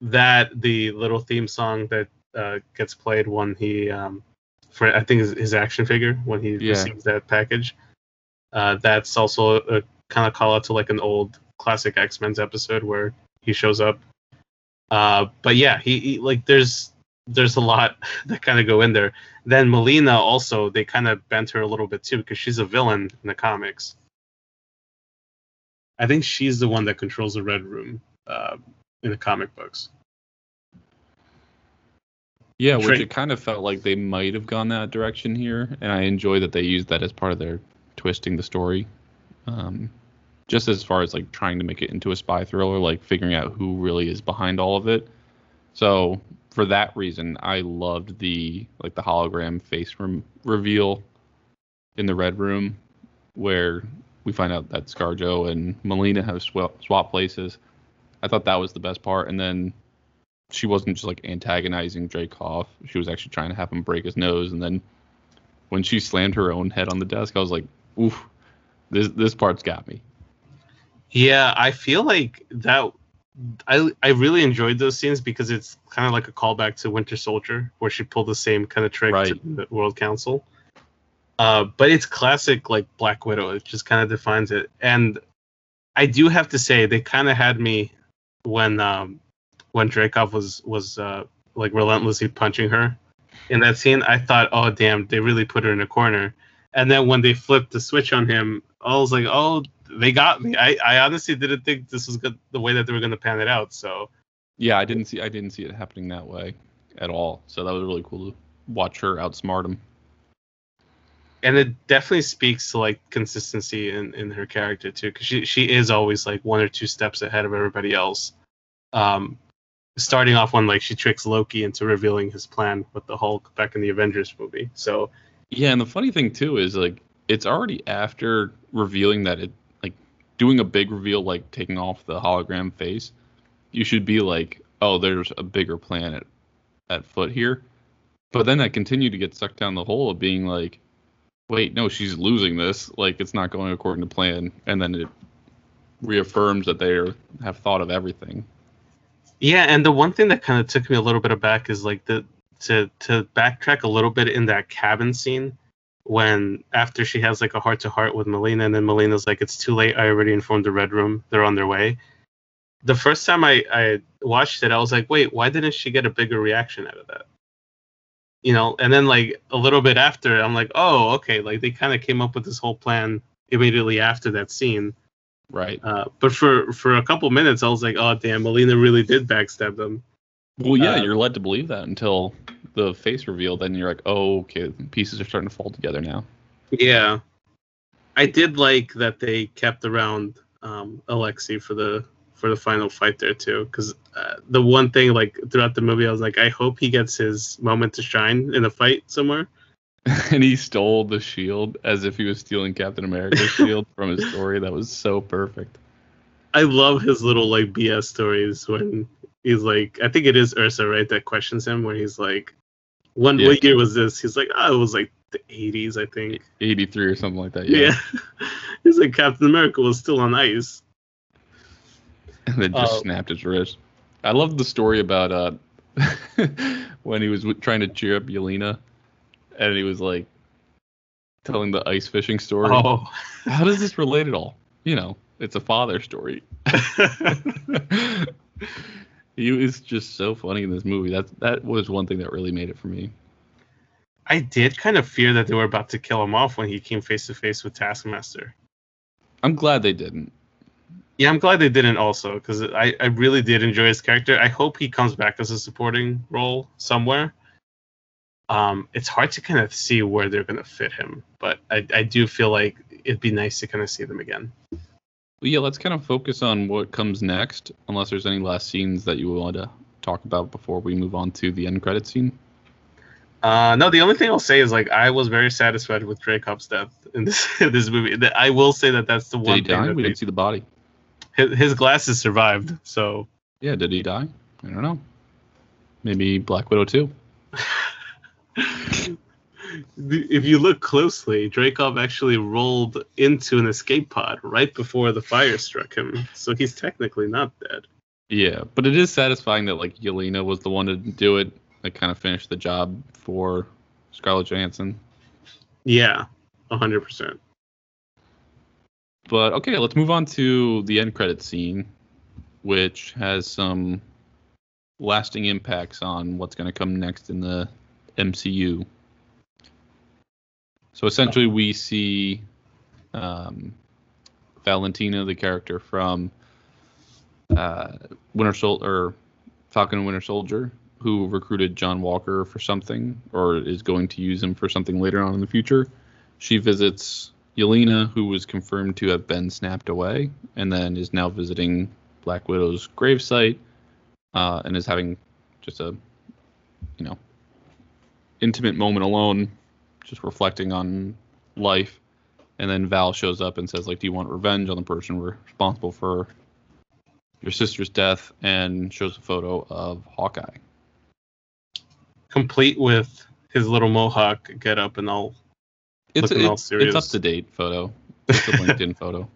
that the little theme song that uh, gets played when he um, for I think his, his action figure when he yeah. receives that package. Uh, that's also a kind of call out to like an old classic X Men's episode where he shows up. Uh, but yeah, he, he like there's there's a lot that kind of go in there. Then Melina also they kind of bent her a little bit too because she's a villain in the comics. I think she's the one that controls the Red Room uh, in the comic books. Yeah, which it kind of felt like they might have gone that direction here, and I enjoy that they used that as part of their twisting the story. Um, just as far as like trying to make it into a spy thriller, like figuring out who really is behind all of it. So for that reason, I loved the like the hologram face re- reveal in the red room, where we find out that ScarJo and Melina have sw- swap places. I thought that was the best part, and then she wasn't just like antagonizing Dreykov. She was actually trying to have him break his nose, and then when she slammed her own head on the desk, I was like, "Oof, this this part's got me." Yeah, I feel like that. I I really enjoyed those scenes because it's kind of like a callback to Winter Soldier, where she pulled the same kind of trick right. to the World Council. Uh, but it's classic like Black Widow. It just kind of defines it. And I do have to say they kind of had me when um, when Dreykov was was uh, like relentlessly punching her in that scene. I thought, oh damn, they really put her in a corner. And then when they flipped the switch on him, I was like, oh they got me. I, I honestly didn't think this was good the way that they were going to pan it out. So yeah, I didn't see I didn't see it happening that way at all. So that was really cool to watch her outsmart him. And it definitely speaks to like consistency in, in her character too, because she she is always like one or two steps ahead of everybody else. Um, starting off when like she tricks Loki into revealing his plan with the Hulk back in the Avengers movie. So Yeah, and the funny thing too is like it's already after revealing that it doing a big reveal like taking off the hologram face. You should be like, oh, there's a bigger plan at, at foot here. But then I continue to get sucked down the hole of being like, wait, no, she's losing this. Like it's not going according to plan, and then it reaffirms that they are, have thought of everything. Yeah, and the one thing that kind of took me a little bit aback is like the to to backtrack a little bit in that cabin scene when after she has like a heart to heart with Melina and then Melina's like it's too late I already informed the red room they're on their way. The first time I I watched it I was like wait why didn't she get a bigger reaction out of that? You know, and then like a little bit after I'm like oh okay like they kind of came up with this whole plan immediately after that scene Right. uh, but for for a couple minutes, I was like, "Oh damn, Melina really did backstab them." Well, yeah, Uh, you're led to believe that until the face reveal. Then you're like, oh, okay, pieces are starting to fall together now. Yeah, I did like that they kept around um, Alexei for the for the final fight there too, because uh, the one thing like throughout the movie, I was like, I hope he gets his moment to shine in a fight somewhere. and he stole the shield as if he was stealing Captain America's shield from his story. That was so perfect. I love his little like BS stories when he's like, I think it is Ursa, right, that questions him where he's like, "When Yeah. what year was this?" He's like, "Oh, it was like the '80s, I think." 83 or something like that. Yeah. Yeah. He's like Captain America was still on ice. And then just Oh. snapped his wrist. I love the story about uh when he was w- trying to cheer up Yelena, and he was like telling the ice fishing story. Oh. How does this relate at all? You know, it's a father story. He was just so funny in this movie. That that was one thing that really made it for me. I did kind of fear that they were about to kill him off when he came face to face with Taskmaster. I'm glad they didn't. Yeah, I'm glad they didn't also because I, I really did enjoy his character. I hope he comes back as a supporting role somewhere. Um, it's hard to kind of see where they're going to fit him, but I, I do feel like it'd be nice to kind of see them again. Yeah, let's kind of focus on what comes next, unless there's any last scenes that you want to talk about before we move on to the end credit scene. Uh, no, the only thing I'll say is like I was very satisfied with Dreykov's death in this in this movie. I will say that that's the Did one he thing die? We they- didn't see the body. his, his glasses survived. So Yeah, did he die? I don't know. Maybe Black Widow too. if you look closely, Dreykov actually rolled into an escape pod right before the fire struck him. So he's technically not dead. Yeah, but it is satisfying that like Yelena was the one to do it. That kind of finished the job for Scarlett Johansson. Yeah, hundred percent. But okay, let's move on to the end credit scene, which has some lasting impacts on what's going to come next in the MCU. So essentially, we see um, Valentina, the character from uh, Winter Soldier, or Falcon and Winter Soldier, who recruited John Walker for something, or is going to use him for something later on in the future. She visits Yelena, who was confirmed to have been snapped away, and then is now visiting Black Widow's gravesite, uh, and is having just a, you know, intimate moment alone, just reflecting on life. And then Val shows up and says, like, do you want revenge on the person responsible for your sister's death? And shows a photo of Hawkeye. Complete with his little mohawk get up and all. It's it's, serious. it's up to date photo. It's a LinkedIn photo.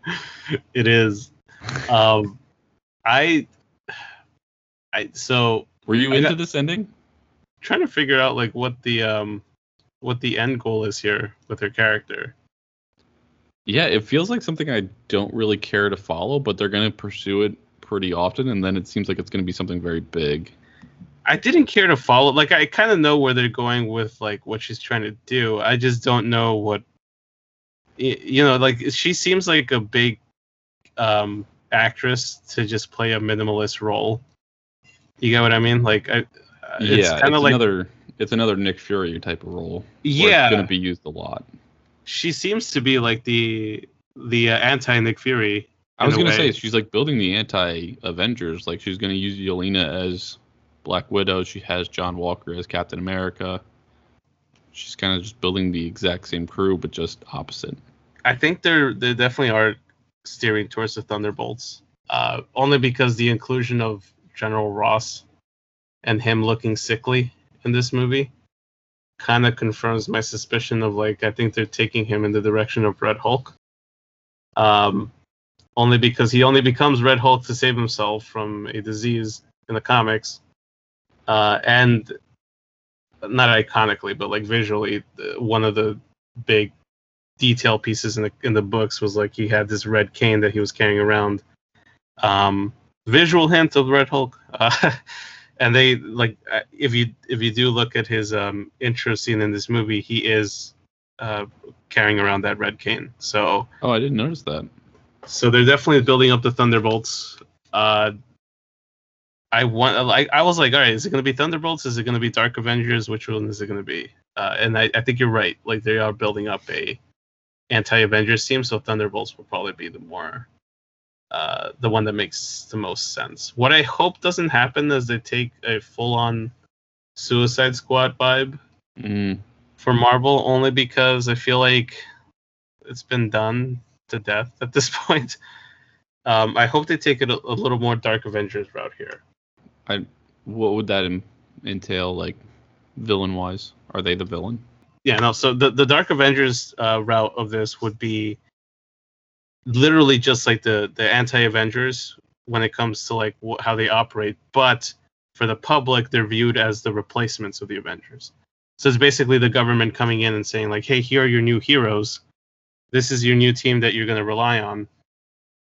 It is. Um, I, I so Were you I into got- this ending? trying to figure out like what the um, what the end goal is here with her character. Yeah, it feels like something I don't really care to follow, but they're going to pursue it pretty often, and then it seems like it's going to be something very big. I didn't care to follow. Like I kind of know where they're going with like what she's trying to do. I just don't know what. You know, like she seems like a big um, actress to just play a minimalist role. You get what I mean? Like, I, it's yeah, kind of like another it's another Nick Fury type of role. yeah, it's going to be used a lot. she seems to be like the the uh, anti Nick Fury I was gonna say she's like building the anti-Avengers. Like she's gonna use Yelena as Black Widow. She has John Walker as Captain America. She's kind of just building the exact same crew, but just opposite. I think they're they definitely are steering towards the Thunderbolts. Uh, only because the inclusion of General Ross and him looking sickly in this movie kind of confirms my suspicion of like I think they're taking him in the direction of Red Hulk. Um, only because he only becomes Red Hulk to save himself from a disease in the comics, uh, and not iconically, but like visually, one of the big detail pieces in the in the books was like he had this red cane that he was carrying around. Um, visual hint of Red Hulk. Uh, and they like uh, if you if you do look at his um, intro scene in this movie, he is uh, carrying around that red cane. So Oh, I didn't notice that. so they're definitely building up the Thunderbolts. Uh, I want like I was like, all right, is it going to be Thunderbolts? Is it going to be Dark Avengers? Which one is it going to be? Uh, and I, I think you're right. Like they are building up a anti-Avengers team, so Thunderbolts will probably be the more uh, the one that makes the most sense. What I hope doesn't happen is they take a full-on Suicide Squad vibe Mm, for Marvel, only because I feel like it's been done to death at this point. Um, I hope they take it a, a little more Dark Avengers route here. I what would that entail, like villain-wise? Are they the villain? Yeah, no. So the the Dark Avengers uh, route of this would be literally just like the the anti Avengers when it comes to like wh- how they operate, but for the public, they're viewed as the replacements of the Avengers. So it's basically the government coming in and saying like, "Hey, here are your new heroes. This is your new team that you're going to rely on."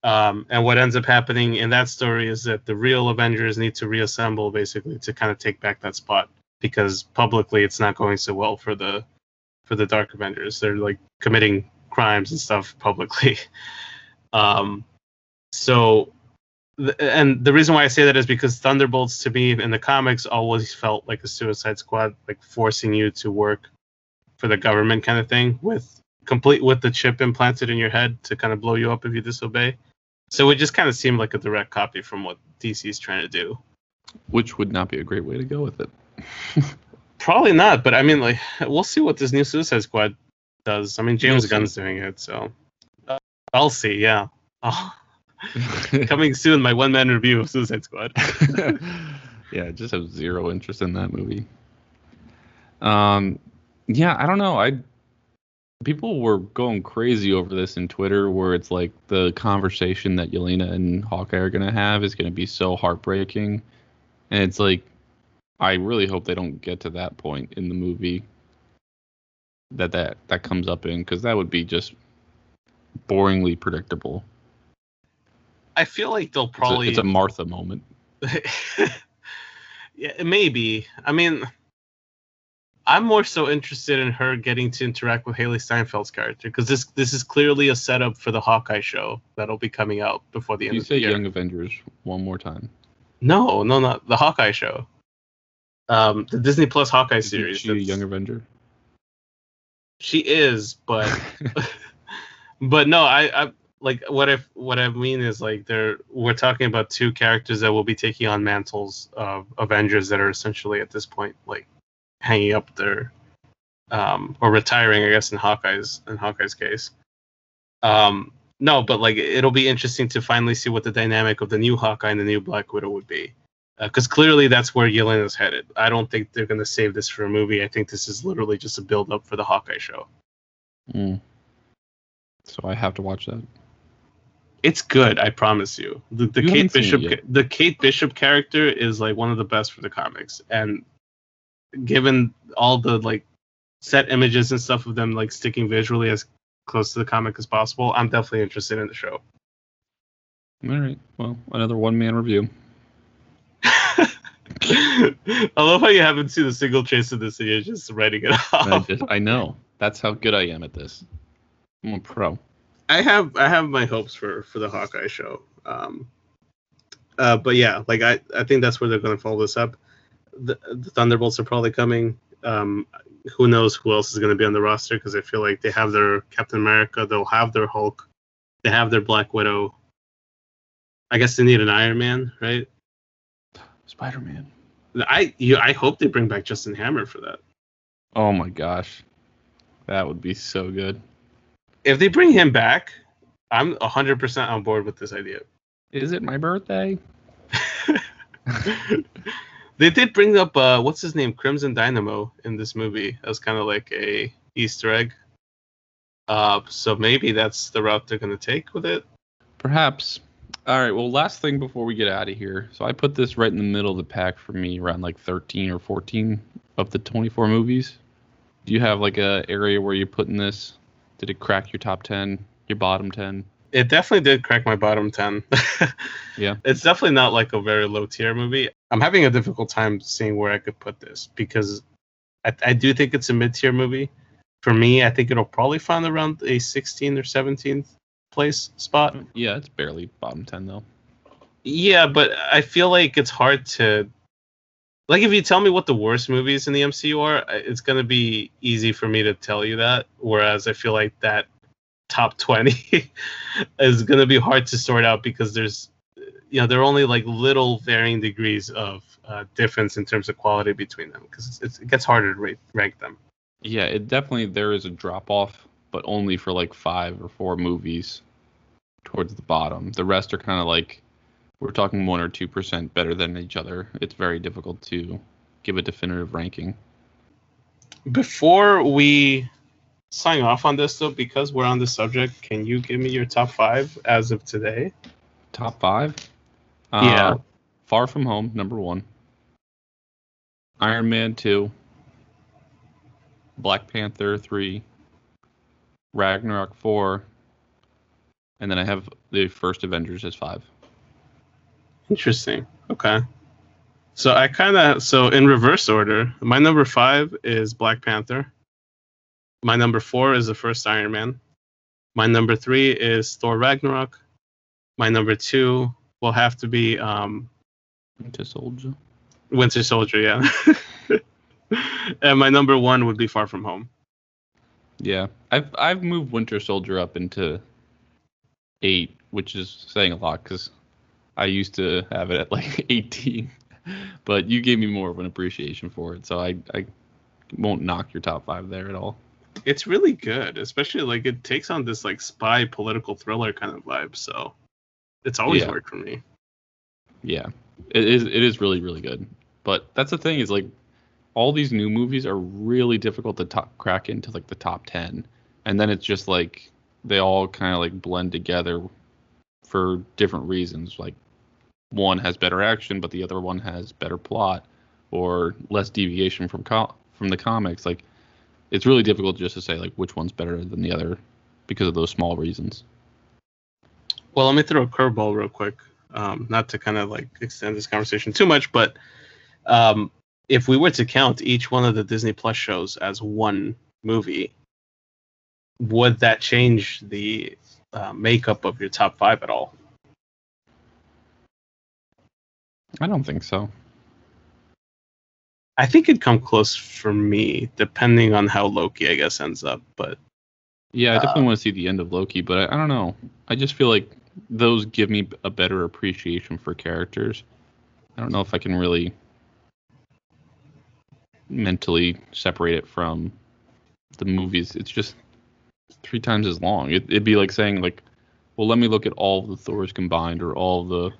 Um, and what ends up happening in that story is that the real Avengers need to reassemble basically to kind of take back that spot because publicly it's not going so well for the for the Dark Avengers. They're like committing crimes and stuff publicly. Um, so, th- and the reason why I say that is because Thunderbolts to me in the comics always felt like a Suicide Squad, like forcing you to work for the government kind of thing, with complete with the chip implanted in your head to kind of blow you up if you disobey. So it just kind of seemed like a direct copy from what DC is trying to do. Which would not be a great way to go with it. Probably not, but I mean, like, we'll see what this new Suicide Squad does. I mean, James. Gunn's doing it, so I'll see. Yeah, oh, coming soon, my one man review of Suicide Squad. yeah, I just have zero interest in that movie. Um, yeah, I don't know. I people were going crazy over this in Twitter, where it's like the conversation that Yelena and Hawkeye are gonna have is gonna be so heartbreaking, and it's like, I really hope they don't get to that point in the movie. That that that comes up in because that would be just boringly predictable. I feel like they'll It's a- probably. it's a Martha moment. yeah, maybe. I mean, I'm more so interested in her getting to interact with Hailee Steinfeld's character because this this is clearly a setup for the Hawkeye show that'll be coming out before the end You of the year. You say. Young Avengers one more time. No, no, not the Hawkeye show. Um, the Disney Plus Hawkeye Isn't series. she a Young Avenger? She is, but but no, I, I like what I what I mean is like they're we're talking about two characters that will be taking on mantles of Avengers that are essentially at this point like hanging up their um or retiring, I guess in Hawkeye's in Hawkeye's case. Um no, but like it'll be interesting to finally see what the dynamic of the new Hawkeye and the new Black Widow would be. Because clearly that's where Yelena is headed. I don't think they're going to save this for a movie. I think this is literally just a build up for the Hawkeye show. Mm. So I have to watch that. It's good, I promise you. The, the You Kate haven't seen it Bishop the Kate Bishop character is like one of the best for the comics. And given all the like set images and stuff of them like sticking visually as close to the comic as possible, I'm definitely interested in the show. All right. Well, another one man review. I love how you haven't seen a single trace of this and you're just writing it I, off. just, I know. That's how good I am at this. I'm a pro. I have I have my hopes for for the Hawkeye show. Um, uh, but yeah, like I I think that's where they're going to follow this up. The, the Thunderbolts are probably coming. Um, who knows who else is going to be on the roster? Because I feel like they have their Captain America, they'll have their Hulk, they have their Black Widow. I guess they need an Iron Man, right? Spider Man. I you, I hope they bring back Justin Hammer for that. Oh my gosh, that would be so good. If they bring him back, I'm 100% on board with this idea. Is it my birthday? they did bring up uh, what's his name, Crimson Dynamo, in this movie as kind of like a Easter egg. Uh, so maybe that's the route they're gonna take with it. Perhaps. All right. Well, last thing before we get out of here. So I put this right in the middle of the pack for me, around like 13 or 14 of the 24 movies. Do you have like a area where you're putting this? Did it crack your top 10, your bottom 10? It definitely did crack my bottom 10. Yeah. It's definitely not like a very low tier movie. I'm having a difficult time seeing where I could put this because I, I do think it's a mid tier movie. For me, I think it'll probably find around a 16th or 17th place spot. Yeah, it's barely bottom 10 though. Yeah, but I feel like it's hard to like if you tell me what the worst movies in the MCU are, it's gonna be easy for me to tell you that. Whereas I feel like that top twenty is gonna be hard to sort out because there's you know there are only like little varying degrees of uh, difference in terms of quality between them because it gets harder to rate, rank them. Yeah, it definitely there is a drop off, but only for like five or four movies towards the bottom. The rest are kind of like we're talking one or two percent better than each other. It's very difficult to give a definitive ranking. Before we sign off on this though, because we're on the subject, can you give me your top five as of today? Top five. Uh, Yeah. Far From Home, number one. Iron Man two. Black Panther three. Ragnarok four. And then I have the first Avengers as five. Interesting. Okay. So I kind of so in reverse order. My number five is Black Panther. My number four is the first Iron Man. My number three is Thor Ragnarok. My number two will have to be um, Winter Soldier. Winter Soldier. Yeah. and my number one would be Far From Home. Yeah, I've I've moved Winter Soldier up into eight, which is saying a lot because I used to have it at like 18, but you gave me more of an appreciation for it, so I I won't knock your top five there at all. It's really good, especially like it takes on this like spy political thriller kind of vibe. So it's always Yeah. worked for me. Yeah, it is it is really really good, but that's the thing is like all these new movies are really difficult to top, crack into like the top 10 and then it's just like they all kind of like blend together for different reasons like one has better action but the other one has better plot or less deviation from from the comics like it's really difficult just to say like which one's better than the other because of those small reasons Well, let me throw a curveball real quick. Um, not to kind of like extend this conversation too much, but um, if we were to count each one of the Disney Plus shows as one movie, would that change the uh, makeup of your top five at all? I don't think so I think it'd come close for me, depending on how Loki, I guess, ends up. But Yeah, I definitely Uh, want to see the end of Loki, but I, I don't know. I just feel like those give me a better appreciation for characters. I don't know if I can really mentally separate it from the movies. It's just three times as long. It, it'd be like saying like, well, let me look at all the Thors combined or all the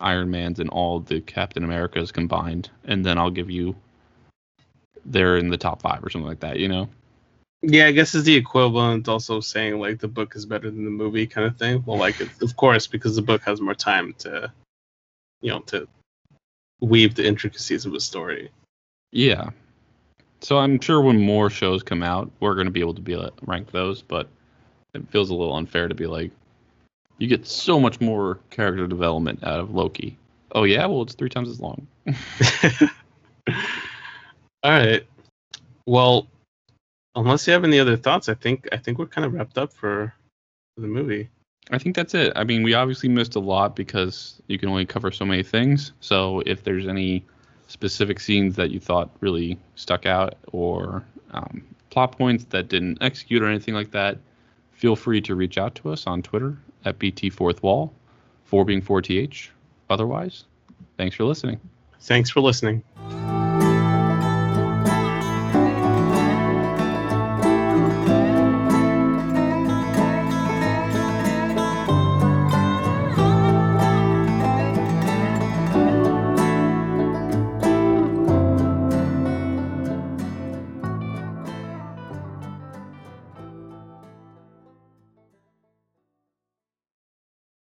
Iron Mans and all the Captain Americas combined, and then I'll give you they're in the top five or something like that. You know? yeah, I guess it's the equivalent also saying like the book is better than the movie kind of thing. Well, like of course, because the book has more time to, you know, to weave the intricacies of a story. Yeah. So I'm sure when more shows come out, we're going to be able to be to rank those, but it feels a little unfair to be like, you get so much more character development out of Loki. Oh yeah, well it's three times as long. All right. Well, unless you have any other thoughts, I think I think we're kind of wrapped up for, for the movie. I think that's it. I mean, we obviously missed a lot because you can only cover so many things. So if there's any specific scenes that you thought really stuck out or um, plot points that didn't execute or anything like that, feel free to reach out to us on Twitter at BT4thWall, 4 being 4TH. Otherwise, thanks for listening. Thanks for listening.